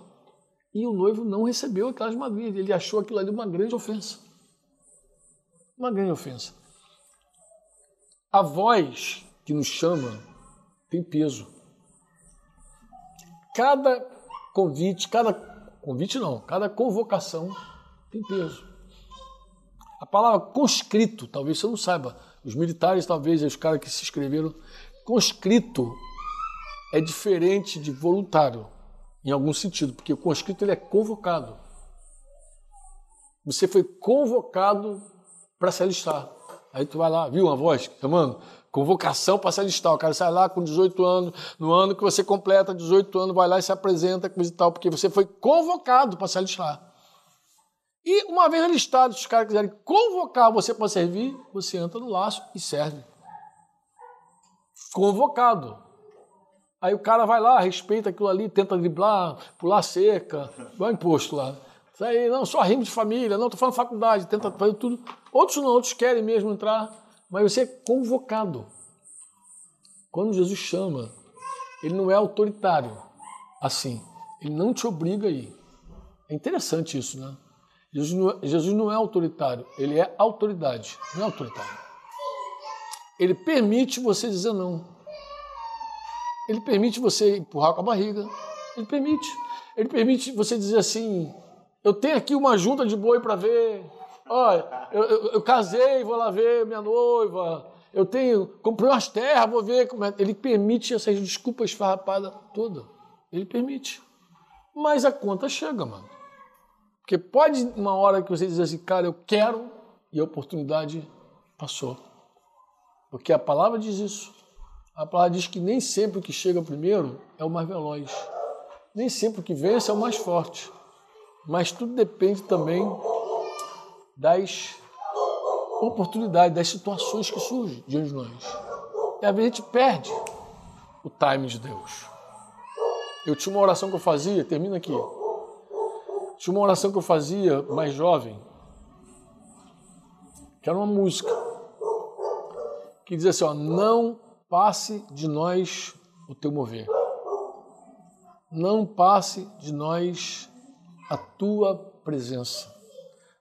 e o noivo não recebeu aquelas madrinhas. Ele achou aquilo ali uma grande ofensa. Uma grande ofensa. A voz que nos chama tem peso. Cada convite, cada Convite não, cada convocação tem peso. A palavra conscrito, talvez você não saiba, os militares, talvez, os caras que se inscreveram, conscrito é diferente de voluntário, em algum sentido, porque o conscrito ele é convocado. Você foi convocado para se alistar. Aí tu vai lá, viu uma voz chamando? Convocação para se alistar. O cara sai lá com 18 anos, no ano que você completa 18 anos, vai lá e se apresenta, coisa e tal, porque você foi convocado para se alistar. E uma vez alistado, se os caras quiserem convocar você para servir, você entra no laço e serve. Convocado. Aí o cara vai lá, respeita aquilo ali, tenta driblar, pular cerca, vai imposto lá. Isso aí, não, só rimo de família, não, estou falando faculdade, tenta fazer tudo. Outros não, outros querem mesmo entrar mas você é convocado. Quando Jesus chama, ele não é autoritário assim. Ele não te obriga a ir. É interessante isso, né? Jesus não, é, Jesus não é autoritário, ele é autoridade, não é autoritário. Ele permite você dizer não. Ele permite você empurrar com a barriga. Ele permite. Ele permite você dizer assim: eu tenho aqui uma junta de boi para ver, Olha, eu, eu, eu, casei, vou lá ver minha noiva. Eu tenho, comprei umas terras, vou ver como é. Ele permite essas desculpas farrapadas toda. Ele permite. Mas a conta chega, mano. Porque pode uma hora que você diz assim, cara, eu quero, e a oportunidade passou. Porque a palavra diz isso. A palavra diz que nem sempre o que chega primeiro é o mais veloz. Nem sempre o que vence é o mais forte. Mas tudo depende também das oportunidades, das situações que surgem diante de nós. E às vezes a gente perde o time de Deus. Eu tinha uma oração que eu fazia, termina aqui. Tinha uma oração que eu fazia mais jovem, que era uma música, que dizia assim: ó, não passe de nós o teu mover. Não passe de nós a tua presença.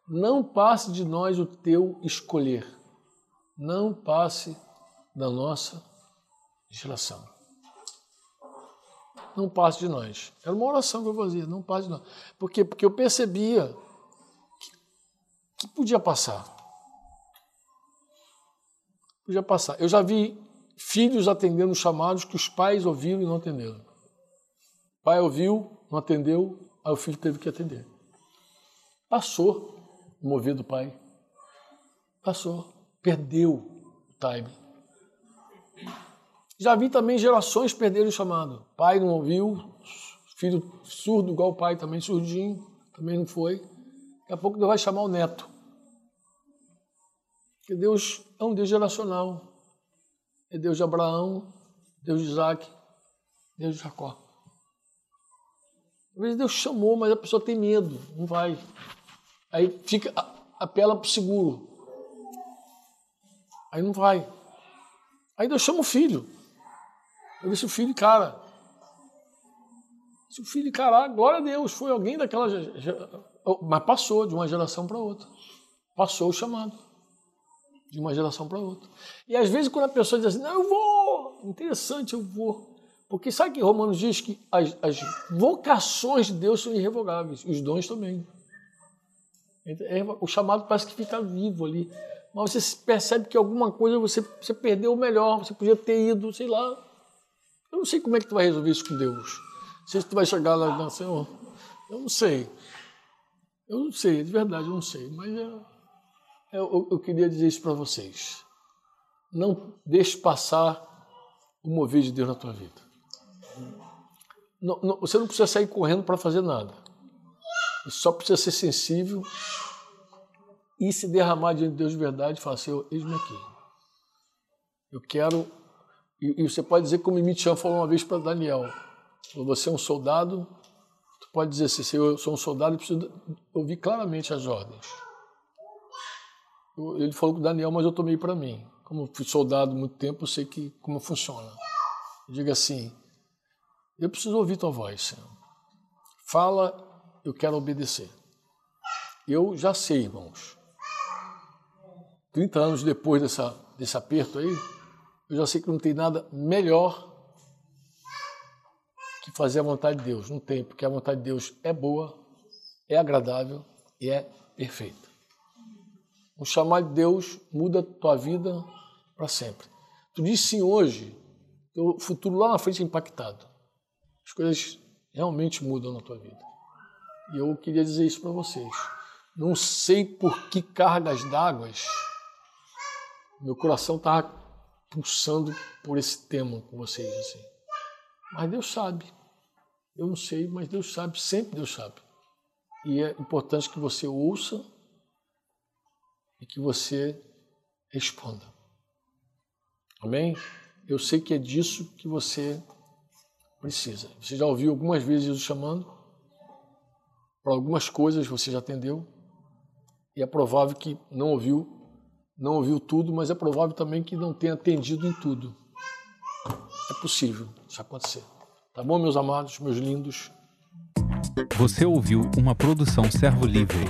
Não passe de nós o teu escolher. Não passe da nossa geração. Não passe de nós. Era uma oração que eu fazia, não passe de nós. Por quê? Porque eu percebia que, que podia passar. Podia passar. Eu já vi filhos atendendo chamados que os pais ouviram e não atenderam. O pai ouviu, não atendeu, aí o filho teve que atender. Passou o mover do pai. Passou. Perdeu o time. Já vi também gerações perderem o chamado. Pai não ouviu, filho surdo igual o pai, também surdinho, também não foi. Daqui a pouco Deus vai chamar o neto. Porque Deus é um Deus geracional. É Deus de Abraão, Deus de Isaac, Deus de Jacó. Às vezes Deus chamou, mas a pessoa tem medo, não vai. Aí fica, apela para o seguro. Aí não vai. Aí Deus chama o filho. Eu disse o filho cara. Se o filho encarar, glória a Deus, foi alguém daquela. Mas passou de uma geração para outra. Passou o chamado. De uma geração para outra. E às vezes, quando a pessoa diz assim, não, eu vou, interessante, eu vou. Porque sabe que Romanos diz que as, as vocações de Deus são irrevogáveis, os dons também. É, o chamado parece que fica vivo ali. Mas você percebe que alguma coisa você, você perdeu o melhor, você podia ter ido, sei lá. Eu não sei como é que tu vai resolver isso com Deus. Não sei se tu vai chegar lá e dizer, Senhor, eu não sei. Eu não sei, de verdade, eu não sei. Mas eu, eu, eu queria dizer isso para vocês. Não deixe passar o mover de Deus na tua vida. Não, não, você não precisa sair correndo para fazer nada. Você só precisa ser sensível e se derramar diante de Deus de verdade e falar, Senhor, eis-me aqui. Eu quero e, e você pode dizer como Michan falou uma vez para Daniel: você é um soldado, tu pode dizer assim, eu sou um soldado, eu preciso ouvir claramente as ordens. Ele falou com Daniel, mas eu tomei para mim. Como fui soldado muito tempo, eu sei que como funciona. Diga assim: eu preciso ouvir tua voz, Senhor. Fala, eu quero obedecer. Eu já sei, irmãos. 30 anos depois dessa, desse aperto aí, eu já sei que não tem nada melhor que fazer a vontade de Deus. Não tem, porque a vontade de Deus é boa, é agradável e é perfeita. O chamado de Deus muda a tua vida para sempre. Tu diz sim hoje, o futuro lá na frente é impactado. As coisas realmente mudam na tua vida. E eu queria dizer isso para vocês. Não sei por que cargas d'água meu coração estava pulsando por esse tema com vocês assim. Mas Deus sabe. Eu não sei, mas Deus sabe, sempre Deus sabe. E é importante que você ouça e que você responda. Amém? Eu sei que é disso que você precisa. Você já ouviu algumas vezes Jesus chamando? Para algumas coisas você já atendeu. E é provável que não ouviu não ouviu tudo, mas é provável também que não tenha atendido em tudo. É possível isso acontecer. Tá bom, meus amados, meus lindos? Você ouviu uma produção Servo Livre.